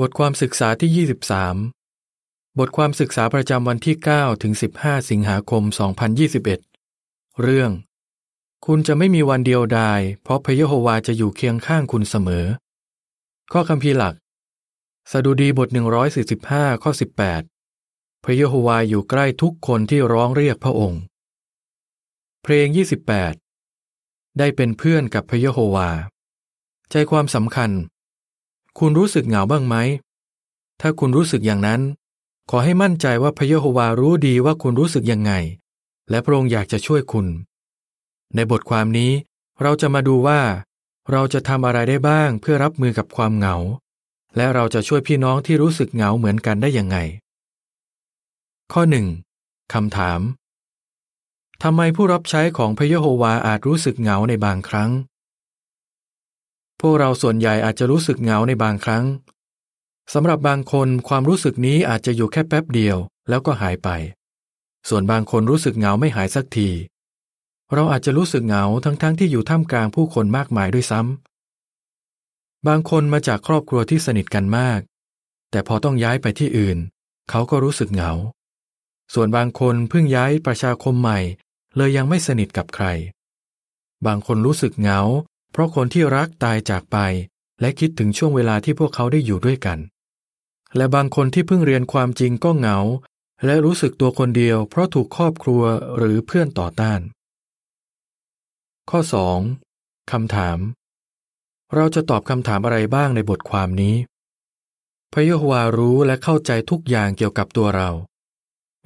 บทความศึกษาที่ 23 บทความศึกษาประจำวันที่ 9 ถึง 15 สิงหาคม 2021 เรื่อง คุณจะไม่มีวันเดียวดาย เพราะพระเยโฮวาจะอยู่เคียงข้างคุณเสมอ ข้อคำพีหลัก สดุดีบท 145 ข้อ 18 พระเยโฮวาอยู่ใกล้ทุกคนที่ร้องเรียกพระองค์ เพลง 28 ได้เป็นเพื่อนกับพระเยโฮวา ใจความสำคัญ คุณรู้สึกเหงาบ้างไหม ถ้าคุณรู้สึกอย่างนั้น ขอให้มั่นใจว่าพระเยโฮวารู้ดีว่าคุณรู้สึกยังไง และพระองค์อยากจะช่วยคุณ ในบทความนี้ เราจะมาดูว่า เราจะทำอะไรได้บ้างเพื่อรับมือกับความเหงา และเราจะช่วยพี่น้องที่รู้สึกเหงาเหมือนกันได้ยังไง ข้อหนึ่งคำถามทำไมผู้รับใช้ของพระเยโฮวาอาจรู้สึกเหงาในบางครั้ง พวกเราส่วนใหญ่อาจจะรู้สึกเหงาในบางครั้งสำหรับบางคนความรู้สึกนี้อาจจะอยู่แค่แป๊บเดียว แล้วก็หายไป ส่วนบางคนรู้สึกเหงาไม่หายสักที เราอาจจะรู้สึกเหงาทั้งๆทที่อยู่ท่ามกลางผู้คนมากมายด้วยซ้ำบางคนมาจากครอบครัวที่สนิทกันมาก แต่พอต้องย้ายไปที่อื่น เขาก็รู้สึกเหงา ส่วนบางคนเพิ่งย้ายประชาคมใหม่ เลยยังไม่สนิทกับใคร บางคนรู้สึกเหงา เพราะคนที่รักตายจากไป และคิดถึงช่วงเวลาที่พวกเขาได้อยู่ด้วยกัน และบางคนที่เพิ่งเรียนความจริงก็เหงา และรู้สึกตัวคนเดียว เพราะถูกครอบครัวหรือเพื่อนต่อต้าน ข้อ 2. คำถาม เราจะตอบคำถามอะไรบ้างในบทความนี้ พระเยโฮวารู้และเข้าใจทุกอย่างเกี่ยวกับตัวเรา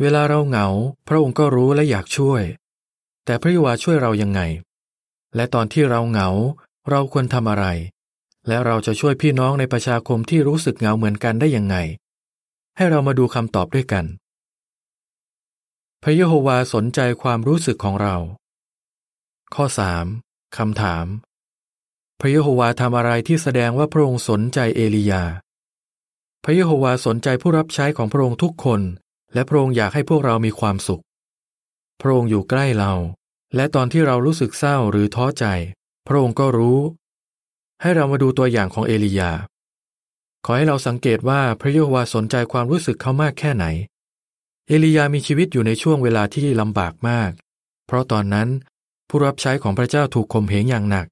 เวลาเราเหงา พระองค์ก็รู้และอยากช่วย แต่พระเยโฮวาช่วยเรายังไง และตอนที่เราเหงา เราควรทำอะไร และเราจะช่วยพี่น้องในประชาคมที่รู้สึกเหงาเหมือนกันได้ยังไง ให้เรามาดูคำตอบด้วยกัน พระเยโฮวาสนใจความรู้สึกของเรา ข้อ 3. คำถาม พระเยโฮวาทำอะไรที่แสดงว่าพระองค์สนใจเอลียา พระเยโฮวาสนใจผู้รับใช้ของพระองค์ทุกคน และพระองค์อยากให้พวกเรามีความสุข พระองค์อยู่ใกล้เรา และตอนที่เรารู้สึกเศร้าหรือท้อใจ พระองค์ก็รู้ ให้เรามาดูตัวอย่างของเอลียา ขอให้เราสังเกตว่าพระเยโฮวาสนใจความรู้สึกเขามากแค่ไหน เอลียามีชีวิตอยู่ในช่วงเวลาที่ลำบากมาก เพราะตอนนั้นผู้รับใช้ของพระเจ้าถูกข่มเหงอย่างหนัก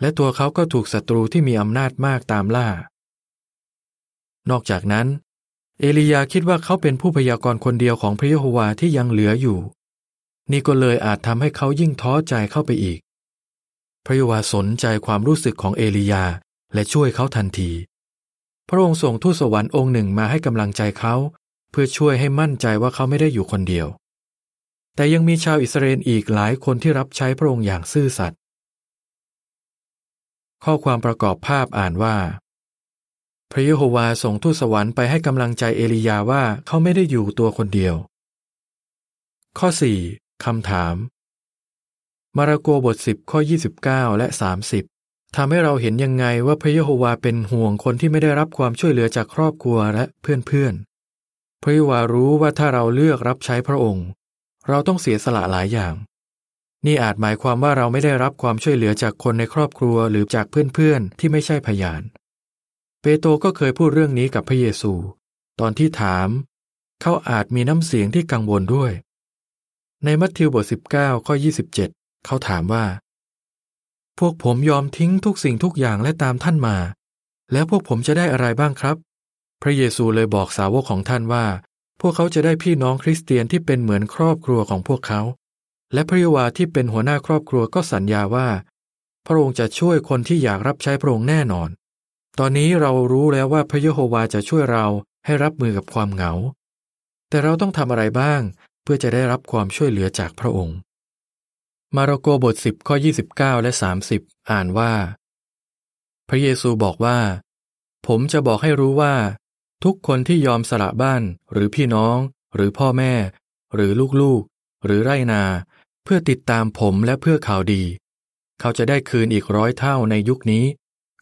และตัวเขาก็ถูกศัตรูที่มีอำนาจมากตามล่า นอกจากนั้น เอลียาคิดว่าเขาเป็นผู้พยากรณ์คนเดียวของพระเยโฮวาที่ยังเหลืออยู่ นี่ก็เลยอาจทำให้เขายิ่งท้อใจเข้าไปอีก พระยวาสนใจความรู้สึกของเอลียาและช่วยเขาทันที พระองค์ส่งทูตสวรรค์องค์หนึ่งมาให้กำลังใจเขา เพื่อช่วยให้มั่นใจว่าเขาไม่ได้อยู่คนเดียว แต่ยังมีชาวอิสราเอลอีกหลายคนที่รับใช้พระองค์อย่างซื่อสัตย์ข้อความประกอบภาพอ่านว่า พระเยโฮวาส่งทูตสวรรค์ไปให้กำลังใจเอลียาว่าเขาไม่ได้อยู่ตัวคนเดียว ข้อ คำถาม มาระโกบทสิบข้อ 29 และ 30ทำให้เราเห็นยังไงว่าพระเยโฮวาเป็นห่วงคนที่ไม่ได้รับความช่วยเหลือจากครอบครัวและเพื่อนๆ พระเยโฮวารู้ว่าถ้าเราเลือกรับใช้พระองค์ เราต้องเสียสละหลายอย่าง นี่อาจหมายความว่าเราไม่ได้รับความช่วยเหลือจากคนในครอบครัวหรือจากเพื่อนๆ ที่ไม่ใช่พยาน เปโตรก็เคยพูดเรื่องนี้กับพระเยซู ตอนที่ถาม เขาอาจมีน้ำเสียงที่กังวลด้วย ในมัทธิวบท 19 ข้อ 27 เขาถามว่า พวกผมยอมทิ้งทุกสิ่งทุกอย่างและตามท่านมา แล้วพวกผมจะได้อะไรบ้างครับ พระเยซูเลยบอกสาวกของท่านว่า พวกเขาจะได้พี่น้องคริสเตียนที่เป็นเหมือนครอบครัวของพวกเขา และพระยวาที่เป็นหัวหน้าครอบครัวก็สัญญาว่า พระองค์จะช่วยคนที่อยากรับใช้พระองค์แน่นอน ตอนนี้เรารู้แล้วว่าพระเยโฮวาจะช่วยเราให้รับมือกับความเหงา แต่เราต้องทำอะไรบ้าง พื่อจะได้รับความช่วยเหลือจากพระองค์ มาระโกบทสิบข้อ 29 และ 30 อ่านว่า พระเยซูบอกว่า ผมจะบอกให้รู้ว่า ทุกคนที่ยอมสละบ้านหรือพี่น้อง หรือพ่อแม่ หรือลูกๆ หรือไรนา เพื่อติดตามผมและเพื่อข่าวดี เขาจะได้คืนอีกร้อยเท่าในยุคนี้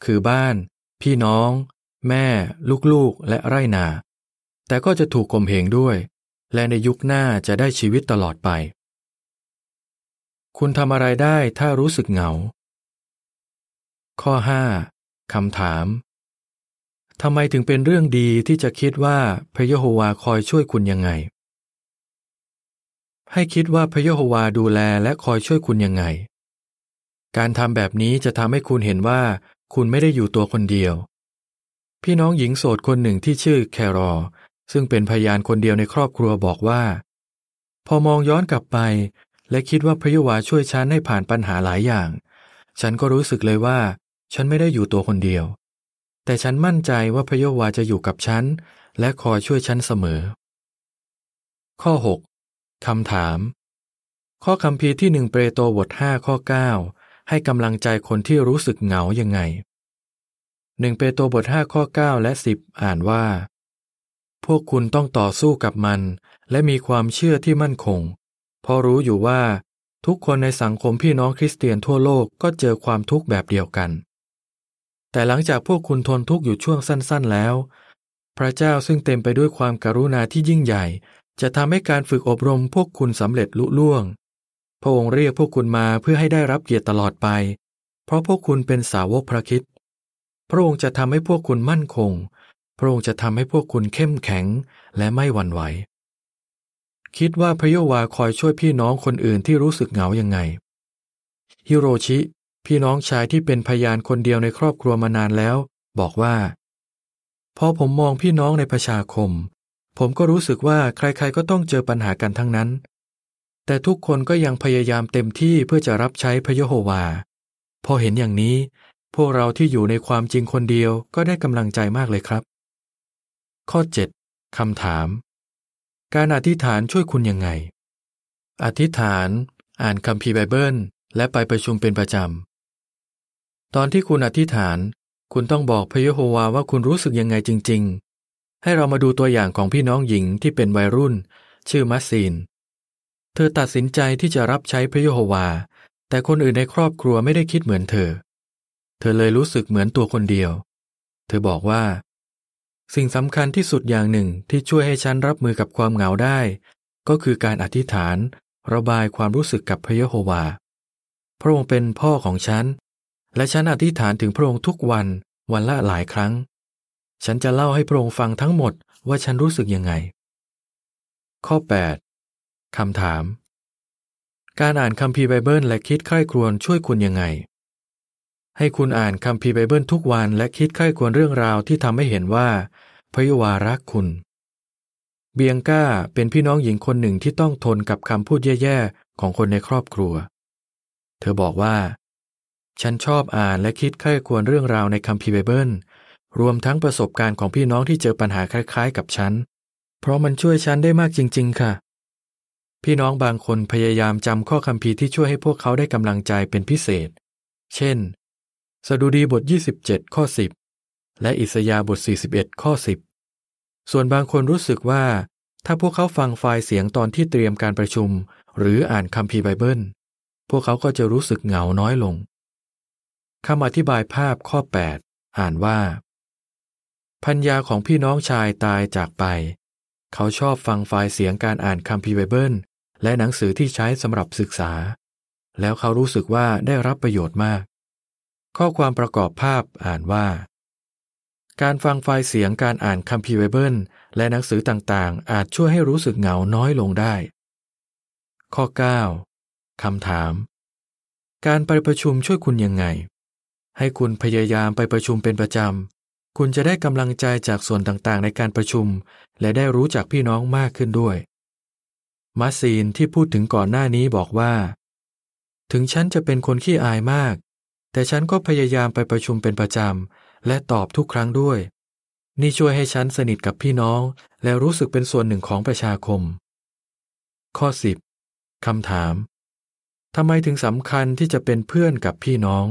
คือบ้าน พี่น้อง แม่ ลูกๆ และไรนา แต่ก็จะถูกข่มเหงด้วย และในยุคหน้าจะได้ชีวิตตลอดไป คุณทำอะไรได้ถ้ารู้สึกเหงา ข้อ 5คำถามทำไมถึงเป็นเรื่องดีที่จะคิดว่าพระยะโฮวาคอยช่วยคุณยังไง ให้คิดว่าพระยะโฮวาดูแลและคอยช่วยคุณยังไง การทำแบบนี้จะทำให้คุณเห็นว่าคุณไม่ได้อยู่ตัวคนเดียว พี่น้องหญิงโสดคนหนึ่งที่ชื่อแครอ ซึ่งเป็นพยานคนเดียวในครอบครัวบอกว่า พอมองย้อนกลับไป และคิดว่าพระยวาช่วยฉันให้ผ่านปัญหาหลายอย่าง ฉันก็รู้สึกเลยว่า ฉันไม่ได้อยู่ตัวคนเดียว แต่ฉันมั่นใจว่าพระยวาจะอยู่กับฉัน และคอยช่วยฉันเสมอ ข้อ 6. คำถาม ข้อคำพีที่หนึ่งเปโตรบทห้าข้อ 9 ให้กำลังใจคนที่รู้สึกเหงายังไงหนึ่งเปโตรบทห้าข้อ 9 และ 10 อ่านว่า พวกคุณต้องต่อสู้กับมัน และมีความเชื่อที่มั่นคง เพราะรู้อยู่ว่า ทุกคนในสังคมพี่น้องคริสเตียนทั่วโลกก็เจอความทุกข์แบบเดียวกัน แต่หลังจากพวกคุณทนทุกข์อยู่ช่วงสั้นๆแล้ว พระเจ้าซึ่งเต็มไปด้วยความการุณาที่ยิ่งใหญ่ จะทำให้การฝึกอบรมพวกคุณสำเร็จลุล่วง พระองค์เรียกพวกคุณมาเพื่อให้ได้รับเกียรติตลอดไป เพราะพวกคุณเป็นสาวกพระคิดพระองค์จะทำให้พวกคุณมั่นคง พระองค์จะทำให้พวกคุณเข้มแข็งและไม่หวั่นไหว คิดว่าพระโยวาคอยช่วยพี่น้องคนอื่นที่รู้สึกเหงายังไง ฮิโรชิ พี่น้องชายที่เป็นพยานคนเดียวในครอบครัวมานานแล้ว บอกว่าพอผมมองพี่น้องในประชาคม ผมก็รู้สึกว่าใครๆก็ต้องเจอปัญหากันทั้งนั้น แต่ทุกคนก็ยังพยายามเต็มที่เพื่อจะรับใช้พระยโฮวา พอเห็นอย่างนี้ พวกเราที่อยู่ในความจริงคนเดียวก็ได้กำลังใจมากเลยครับ ข้อ 7คำถาม การอธิษฐานช่วยคุณยังไง อธิษฐาน อ่านคัมภีร์ไบเบิล และไปประชุมเป็นประจำ ตอนที่คุณอธิษฐาน คุณต้องบอกพระเยโฮวาว่าคุณรู้สึกยังไงจริง ๆ ให้เรามาดูตัวอย่างของพี่น้องหญิงที่เป็นวัยรุ่น ชื่อมัสซีน เธอตัดสินใจที่จะรับใช้พระเยโฮวา แต่คนอื่นในครอบครัวไม่ได้คิดเหมือนเธอ เธอเลยรู้สึกเหมือนตัวคนเดียว เธอบอกว่า สิ่งสำคัญที่สุดอย่างหนึ่งที่ช่วยให้ฉันรับมือกับความเหงาได้ ก็คือการอธิษฐาน ระบายความรู้สึกกับพระเยโฮวา พระองค์เป็นพ่อของฉัน และฉันอธิษฐานถึงพระองค์ทุกวันวันละหลายครั้ง ฉันจะเล่าให้พระองค์ฟังทั้งหมดว่าฉันรู้สึกยังไง ข้อ 8คำถาม การอ่านคัมภีร์ไบเบิลและคิดใคร่ครวญช่วยคุณยังไง ให้คุณอ่านคัมภีร์ไบเบิลทุกวันและคิดใคร่ครวญเรื่องราวที่ทำให้เห็นว่า พระยะโฮวารักคุณ เบียงก้าเป็นพี่น้องหญิงคนหนึ่งที่ต้องทนกับคำพูดแย่ๆ ของคนในครอบครัว เธอบอกว่า ฉันชอบอ่านและคิดใคร่ครวญเรื่องราวในคัมภีร์ไบเบิลรวมทั้งประสบการณ์ของพี่น้องที่เจอปัญหาคล้ายๆ กับฉัน เพราะมันช่วยฉันได้มากจริง ๆ ค่ะ พี่น้องบางคนพยายามจำข้อคัมภีที่ช่วยให้พวกเขาได้กำลังใจเป็นพิเศษ เช่น สดุดีบท 27 ข้อ 10 และอิสยาบท 41 ข้อ 10 ส่วนบางคนรู้สึกว่า ถ้าพวกเขาฟังไฟล์เสียงตอนที่เตรียมการประชุม หรืออ่านคัมภีร์ไบเบิล พวกเขาก็จะรู้สึกเหงาน้อยลงคำอธิบายภาพข้อ 8 อ่านว่า พัญญาของพี่น้องชายตายจากไป เขาชอบฟังไฟล์เสียงการอ่านคัมภีร์ไบเบิล และหนังสือที่ใช้สำหรับศึกษา แล้วเขารู้สึกว่าได้รับประโยชน์มาก ข้อความประกอบภาพอ่านว่า การฟังไฟล์เสียงการอ่านคัมภีร์ไบเบิลและหนังสือต่างๆ อาจช่วยให้รู้สึกเหงาน้อยลงได้ ข้อ 9คำถาม การไปประชุมช่วยคุณยังไง ให้คุณพยายามไปประชุมเป็นประจำ คุณจะได้กำลังใจจากส่วนต่างๆ ในการประชุม และได้รู้จักพี่น้องมากขึ้นด้วยมาซีนที่พูดถึงก่อนหน้านี้บอกว่า ถึงฉันจะเป็นคนขี้อายมาก แต่ฉันก็พยายามไปประชุมเป็นประจำ และตอบทุกครั้งด้วย นี่ช่วยให้ฉันสนิทกับพี่น้อง และรู้สึกเป็นส่วนหนึ่งของประชาคม ข้อ 10 คำถามทำไมถึงสำคัญที่จะเป็นเพื่อนกับพี่น้อง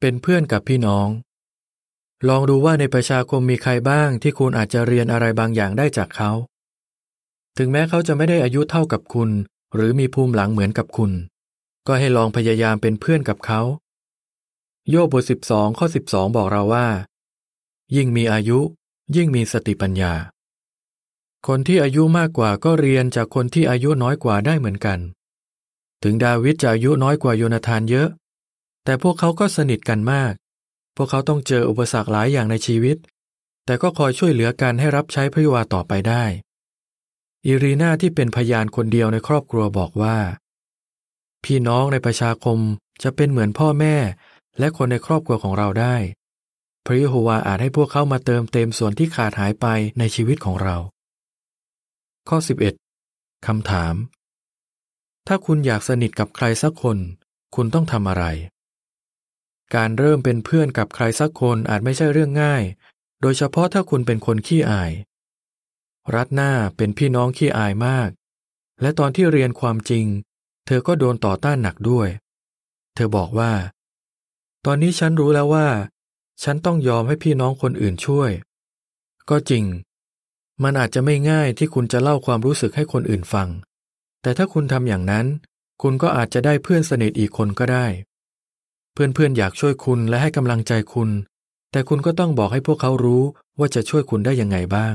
เป็นเพื่อนกับพี่น้อง ลองดูว่าในประชาคมมีใครบ้างที่คุณอาจจะเรียนอะไรบางอย่างได้จากเขา ถึงแม้เขาจะไม่ได้อายุเท่ากับคุณ หรือมีภูมิหลังเหมือนกับคุณ ก็ให้ลองพยายามเป็นเพื่อนกับเขา โยบบท12ข้อ12บอกเราว่า ยิ่งมีอายุยิ่งมีสติปัญญา คนที่อายุมากกว่าก็เรียนจากคนที่อายุน้อยกว่าได้เหมือนกัน ถึงดาวิดจะอายุน้อยกว่าโยนาธานเยอะ แต่พวกเขาก็สนิทกันมาก พวกเขาต้องเจออุปสรรคหลายอย่างในชีวิต แต่ก็คอยช่วยเหลือกันให้รับใช้พระยวาต่อไปได้ อิรีนาที่เป็นพยานคนเดียวในครอบครัวบอกว่า พี่น้องในประชาคมจะเป็นเหมือนพ่อแม่ และคนในครอบครัวของเราได้ พระเยโฮวาอาจให้พวกเขามาเติมเต็มส่วนที่ขาดหายไปในชีวิตของเรา ข้อ 11คำถาม ถ้าคุณอยากสนิทกับใครสักคน คุณต้องทำอะไร การเริ่มเป็นเพื่อนกับใครสักคนอาจไม่ใช่เรื่องง่าย โดยเฉพาะถ้าคุณเป็นคนขี้อาย รัตหน้าเป็นพี่น้องขี้อายมาก และตอนที่เรียนความจริง เธอก็โดนต่อต้านหนักด้วย เธอบอกว่า ตอนนี้ฉันรู้แล้วว่า ฉันต้องยอมให้พี่น้องคนอื่นช่วย ก็จริง มันอาจจะไม่ง่ายที่คุณจะเล่าความรู้สึกให้คนอื่นฟัง แต่ถ้าคุณทำอย่างนั้น คุณก็อาจจะได้เพื่อนสนิทอีกคนก็ได้ เพื่อนๆอยากช่วยคุณและให้กำลังใจคุณ แต่คุณก็ต้องบอกให้พวกเขารู้ว่าจะช่วยคุณได้ยังไงบ้าง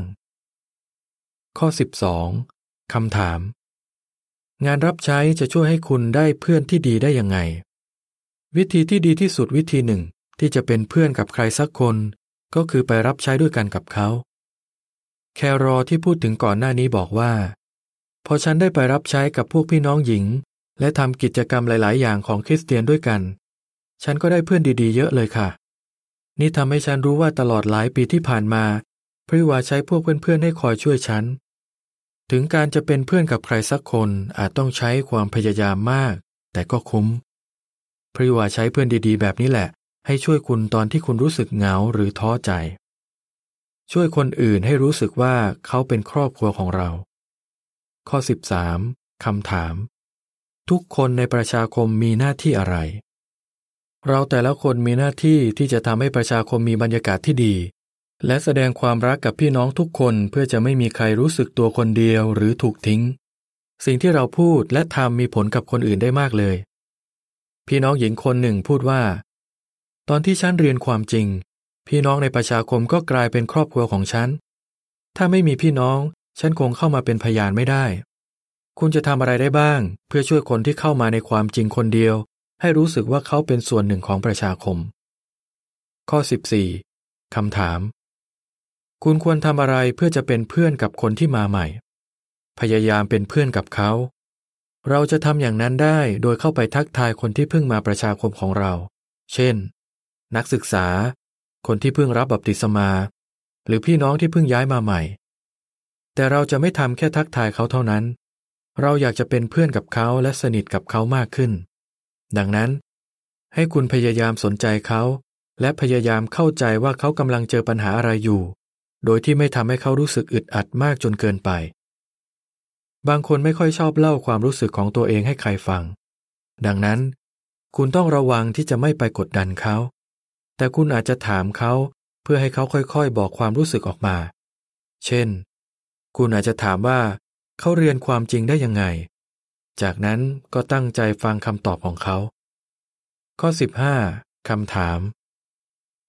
ข้อ 12คำถาม งานรับใช้จะช่วยให้คุณได้เพื่อนที่ดีได้ยังไง วิธีที่ดีที่สุดวิธีหนึ่งที่จะเป็นเพื่อนกับใครสักคน ก็คือไปรับใช้ด้วยกันกับเขา แครอที่พูดถึงก่อนหน้านี้บอกว่า พอฉันได้ไปรับใช้กับพวกพี่น้องหญิง และทำกิจกรรมหลาย ๆ อย่างของคริสเตียนด้วยกัน ฉันก็ได้เพื่อนดี ๆ เยอะเลยค่ะ นี่ทำให้ฉันรู้ว่าตลอดหลายปีที่ผ่านมาพระวาใช้พวกเพื่อน ๆ ให้คอยช่วยฉัน ถึงการจะเป็นเพื่อนกับใครสักคนอาจต้องใช้ความพยายามมาก แต่ก็คุ้ม พระวาใช้เพื่อนดีๆ แบบนี้แหละ ให้ช่วยคุณตอนที่คุณรู้สึกเหงาหรือท้อใจ ช่วยคนอื่นให้รู้สึกว่าเขาเป็นครอบครัวของเรา ข้อ 13คำถาม ทุกคนในประชาคมมีหน้าที่อะไร เราแต่ละคนมีหน้าที่ที่จะทำให้ประชาคมมีบรรยากาศที่ดี และแสดงความรักกับพี่น้องทุกคนเพื่อจะไม่มีใครรู้สึกตัวคนเดียวหรือถูกทิ้ง สิ่งที่เราพูดและทำมีผลกับคนอื่นได้มากเลย พี่น้องหญิงคนหนึ่งพูดว่า ตอนที่ฉันเรียนความจริง พี่น้องในประชาคมก็กลายเป็นครอบครัวของฉัน ถ้าไม่มีพี่น้อง ฉันคงเข้ามาเป็นพยานไม่ได้ คุณจะทำอะไรได้บ้าง เพื่อช่วยคนที่เข้ามาในความจริงคนเดียว ให้รู้สึกว่าเขาเป็นส่วนหนึ่งของประชาคม ข้อ 14คำถาม คุณควรทำอะไรเพื่อจะเป็นเพื่อนกับคนที่มาใหม่ พยายามเป็นเพื่อนกับเขา เราจะทำอย่างนั้นได้โดยเข้าไปทักทายคนที่เพิ่งมาประชาคมของเรา เช่น นักศึกษา คนที่เพิ่งรับบัพติศมา หรือพี่น้องที่เพิ่งย้ายมาใหม่ แต่เราจะไม่ทำแค่ทักทายเขาเท่านั้น เราอยากจะเป็นเพื่อนกับเขาและสนิทกับเขามากขึ้น ดังนั้น ให้คุณพยายามสนใจเขา และพยายามเข้าใจว่าเขากำลังเจอปัญหาอะไรอยู่ โดยที่ไม่ทำให้เขารู้สึกอึดอัดมากจนเกินไป บางคนไม่ค่อยชอบเล่าความรู้สึกของตัวเองให้ใครฟัง ดังนั้น คุณต้องระวังที่จะไม่ไปกดดันเขา แต่คุณอาจจะถามเขาเพื่อให้เขาค่อยๆ บอกความรู้สึกออกมา เช่น คุณอาจจะถามว่าเขาเรียนความจริงได้ยังไง จากนั้นก็ตั้งใจฟังคำตอบของเขา ข้อ 15คำถาม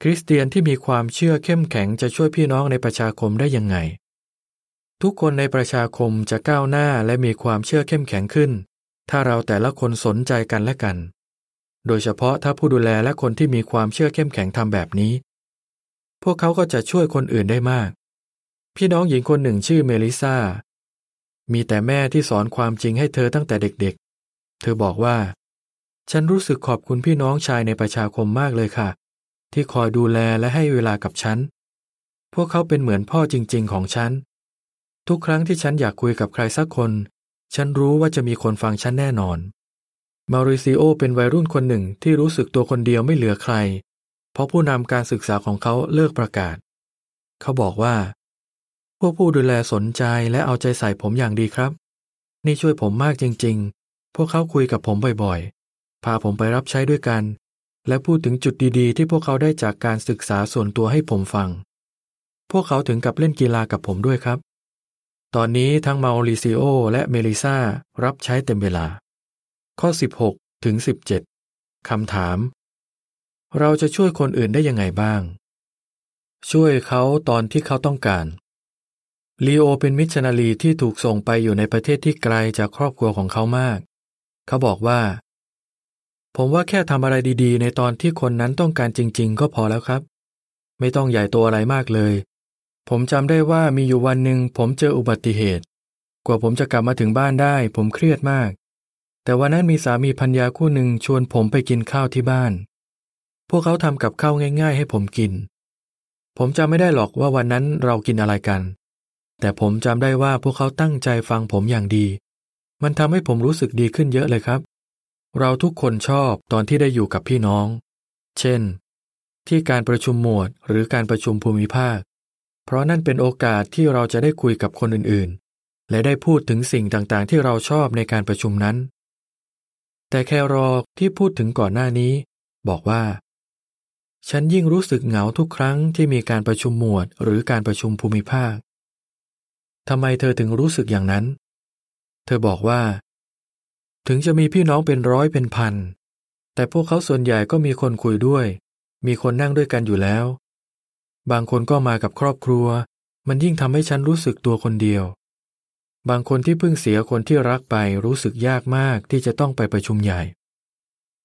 คริสเตียนที่มีความเชื่อเข้มแข็งจะช่วยพี่น้องในประชาคมได้ยังไง ทุกคนในประชาคมจะก้าวหน้าและมีความเชื่อเข้มแข็งขึ้น ถ้าเราแต่ละคนสนใจกันและกัน โดยเฉพาะถ้าผู้ดูแลและคนที่มีความเชื่อเข้มแข็งทำแบบนี้ พวกเขาก็จะช่วยคนอื่นได้มาก พี่น้องหญิงคนหนึ่งชื่อเมลิซามีแต่แม่ที่สอนความจริงให้เธอตั้งแต่เด็กๆ เธอบอกว่า ฉันรู้สึกขอบคุณพี่น้องชายในประชาคมมากเลยค่ะ ที่คอยดูแลและให้เวลากับฉัน พวกเขาเป็นเหมือนพ่อจริง ๆ ของฉัน ทุกครั้งที่ฉันอยากคุยกับใครสักคน ฉันรู้ว่าจะมีคนฟังฉันแน่นอน มาริซิโอเป็นวัยรุ่นคนหนึ่งที่รู้สึกตัวคนเดียวไม่เหลือใคร เพราะผู้นำการศึกษาของเขาเลิกประกาศ เขาบอกว่า พวกผู้ดูแลสนใจและเอาใจใส่ผมอย่างดีครับ นี่ช่วยผมมากจริง ๆ พวกเขาคุยกับผมบ่อยๆ พาผมไปรับใช้ด้วยกัน และพูดถึงจุดดีๆ ที่พวกเขาได้จากการศึกษาส่วนตัวให้ผมฟัง พวกเขาถึงกับเล่นกีฬากับผมด้วยครับ ตอนนี้ทั้งมาริซิโอและเมลิซารับใช้เต็มเวลา ข้อ 16 ถึง 17คำถาม เราจะช่วยคนอื่นได้ยังไงบ้าง ช่วยเขาตอนที่เขาต้องการลีโอเป็นมิชชันนารีที่ถูกส่งไปอยู่ในประเทศที่ไกลจากครอบครัวของเขามาก เขาบอกว่า ผมว่าแค่ทำอะไรดีๆ ในตอนที่คนนั้นต้องการจริง ๆ ก็พอแล้วครับ ไม่ต้องใหญ่โตอะไรมากเลย ผมจำได้ว่ามีอยู่วันหนึ่งผมเจออุบัติเหตุ กว่าผมจะกลับมาถึงบ้านได้ ผมเครียดมาก แต่วันนั้นมีสามีพัญญาคู่หนึ่งชวนผมไปกินข้าวที่บ้าน พวกเขาทำกับข้าวง่าย ๆ ให้ผมกิน ผมจำไม่ได้หรอกว่าวันนั้นเรากินอะไรกัน แต่ผมจำได้ว่าพวกเขาตั้งใจฟังผมอย่างดี มันทำให้ผมรู้สึกดีขึ้นเยอะเลยครับ เราทุกคนชอบตอนที่ได้อยู่กับพี่น้อง เช่น ที่การประชุมหมวดหรือการประชุมภูมิภาค เพราะนั่นเป็นโอกาสที่เราจะได้คุยกับคนอื่นๆ และได้พูดถึงสิ่งต่างๆ ที่เราชอบในการประชุมนั้น แต่แครอที่พูดถึงก่อนหน้านี้ บอกว่า ฉันยิ่งรู้สึกเหงาทุกครั้งที่มีการประชุมหมวดหรือการประชุมภูมิภาคทำไมเธอถึงรู้สึกอย่างนั้น เธอบอกว่า ถึงจะมีพี่น้องเป็นร้อยเป็นพัน แต่พวกเขาส่วนใหญ่ก็มีคนคุยด้วย มีคนนั่งด้วยกันอยู่แล้ว บางคนก็มากับครอบครัว มันยิ่งทำให้ฉันรู้สึกตัวคนเดียว บางคนที่เพิ่งเสียคนที่รักไปรู้สึกยากมากที่จะต้องไปประชุมใหญ่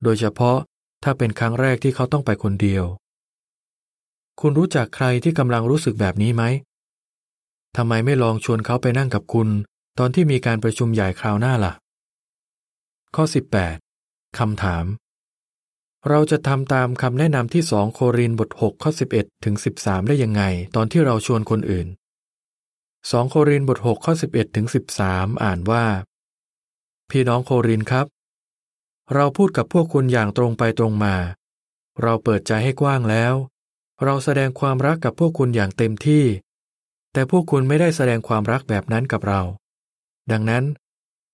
โดยเฉพาะถ้าเป็นครั้งแรกที่เขาต้องไปคนเดียว คุณรู้จักใครที่กำลังรู้สึกแบบนี้ไหมทำไมไม่ลองชวนเขาไปนั่งกับคุณ ตอนที่มีการประชุมใหญ่คราวหน้าล่ะ ข้อ 18คำถาม เราจะทำตามคำแนะนำที่สองโครินบท 6 ข้อ 11 ถึง 13 ได้ยังไง ตอนที่เราชวนคนอื่น 2 โครินบท 6 ข้อ 11 ถึง 13 อ่านว่า พี่น้องโครินครับ เราพูดกับพวกคุณอย่างตรงไปตรงมา เราเปิดใจให้กว้างแล้ว เราแสดงความรักกับพวกคุณอย่างเต็มที่ แต่พวกคุณไม่ได้แสดงความรักแบบนั้นกับเรา ดังนั้น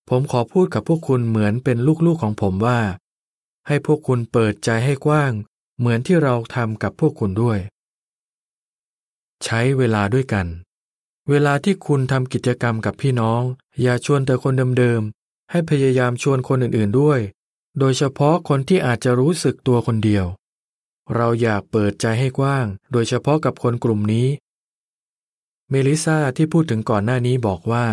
ผมขอพูดกับพวกคุณเหมือนเป็นลูกๆของผมว่า ให้พวกคุณเปิดใจให้กว้าง เหมือนที่เราทำกับพวกคุณด้วย ใช้เวลาด้วยกัน เวลาที่คุณทำกิจกรรมกับพี่น้อง อย่าชวนแต่คนเดิมๆ ให้พยายามชวนคนอื่นๆด้วย โดยเฉพาะคนที่อาจจะรู้สึกตัวคนเดียว เราอยากเปิดใจให้กว้าง โดยเฉพาะกับคนกลุ่มนี้ เมลิซาที่พูดถึงก่อนหน้านี้บอกว่า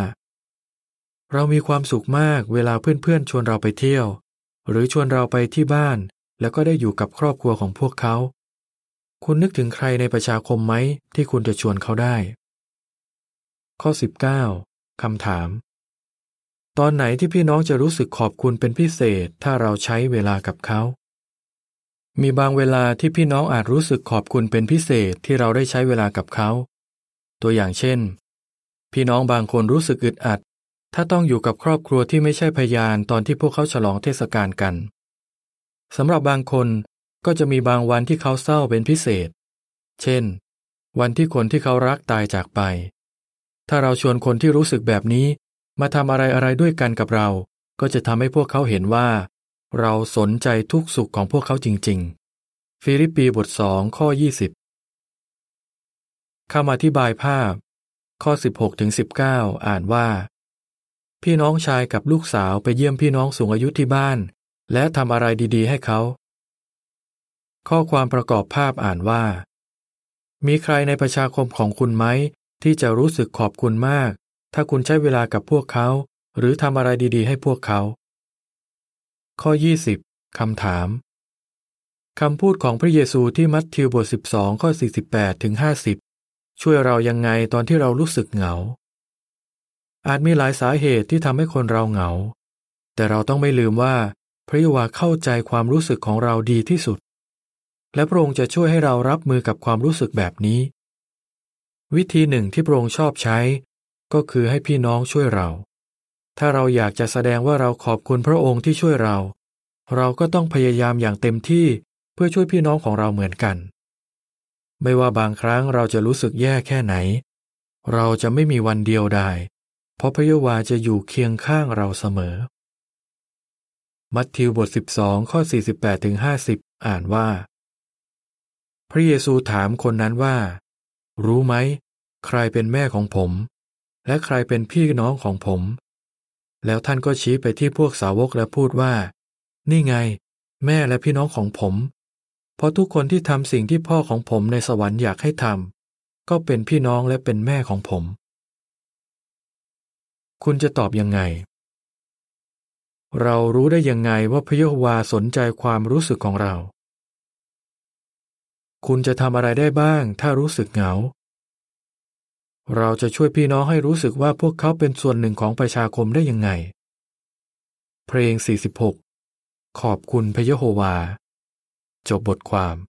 เรามีความสุขมากเวลาเพื่อนๆ ชวนเราไปเที่ยว หรือชวนเราไปที่บ้าน แล้วก็ได้อยู่กับครอบครัวของพวกเขา คุณนึกถึงใครในประชาคมไหมที่คุณจะชวนเขาได้ ข้อ 19คำถาม ตอนไหนที่พี่น้องจะรู้สึกขอบคุณเป็นพิเศษ ถ้าเราใช้เวลากับเขา มีบางเวลาที่พี่น้องอาจรู้สึกขอบคุณเป็นพิเศษที่เราได้ใช้เวลากับเขา ตัวอย่างเช่น พี่น้องบางคนรู้สึกอึดอัด ถ้าต้องอยู่กับครอบครัวที่ไม่ใช่พยานตอนที่พวกเขาฉลองเทศกาลกันสำหรับบางคนก็จะมีบางวันที่เขาเศร้าเป็นพิเศษ เช่น วันที่คนที่เขารักตายจากไป ถ้าเราชวนคนที่รู้สึกแบบนี้ มาทำอะไรอะไรด้วยกันกับเรา ก็จะทำให้พวกเขาเห็นว่า เราสนใจทุกสุขของพวกเขาจริง ๆ ฟิลิปปีบทสองข้อ 20คำอธิบายภาพ ข้อ 16ถึง19 อ่านว่า พี่น้องชายกับลูกสาวไปเยี่ยมพี่น้องสูงอายุที่บ้าน และทำอะไรดีๆ ให้เขา ข้อความประกอบภาพอ่านว่า มีใครในประชาคมของคุณไหม ที่จะรู้สึกขอบคุณมาก ถ้าคุณใช้เวลากับพวกเขา หรือทำอะไรดีๆ ให้พวกเขา ข้อ 20 คำถาม คำพูดของพระเยซูที่มัทธิวบท 12 ข้อ 48ถึง50 ช่วยเรายังไงตอนที่เรารู้สึกเหงา อาจมีหลายสาเหตุที่ทำให้คนเราเหงา แต่เราต้องไม่ลืมว่าพระยวาเข้าใจความรู้สึกของเราดีที่สุด และพระองค์จะช่วยให้เรารับมือกับความรู้สึกแบบนี้ วิธีหนึ่งที่พระองค์ชอบใช้ ก็คือให้พี่น้องช่วยเรา ถ้าเราอยากจะแสดงว่าเราขอบคุณพระองค์ที่ช่วยเรา เราก็ต้องพยายามอย่างเต็มที่เพื่อช่วยพี่น้องของเราเหมือนกัน ไม่ว่าบางครั้งเราจะรู้สึกแย่แค่ไหน เราจะไม่มีวันเดียวดาย เพราะพระเยาวาจะอยู่เคียงข้างเราเสมอ มัทธิวบท 12 ข้อ 48ถึง50 อ่านว่า พระเยซูถามคนนั้นว่า รู้ไหม ใครเป็นแม่ของผม และใครเป็นพี่น้องของผม แล้วท่านก็ชี้ไปที่พวกสาวกและพูดว่า นี่ไง แม่และพี่น้องของผม เพราะทุกคนที่ทำสิ่งที่พ่อของผมในสวรรค์อยากให้ทำก็เป็นพี่น้องและเป็นแม่ของผม คุณจะตอบยังไง เรารู้ได้ยังไงว่าพระเยโฮวาสนใจความรู้สึกของเรา คุณจะทำอะไรได้บ้างถ้ารู้สึกเหงา เราจะช่วยพี่น้องให้รู้สึกว่าพวกเขาเป็นส่วนหนึ่งของประชาคมได้ยังไง เพลง 46 ขอบคุณพระยโฮวา จบบทความ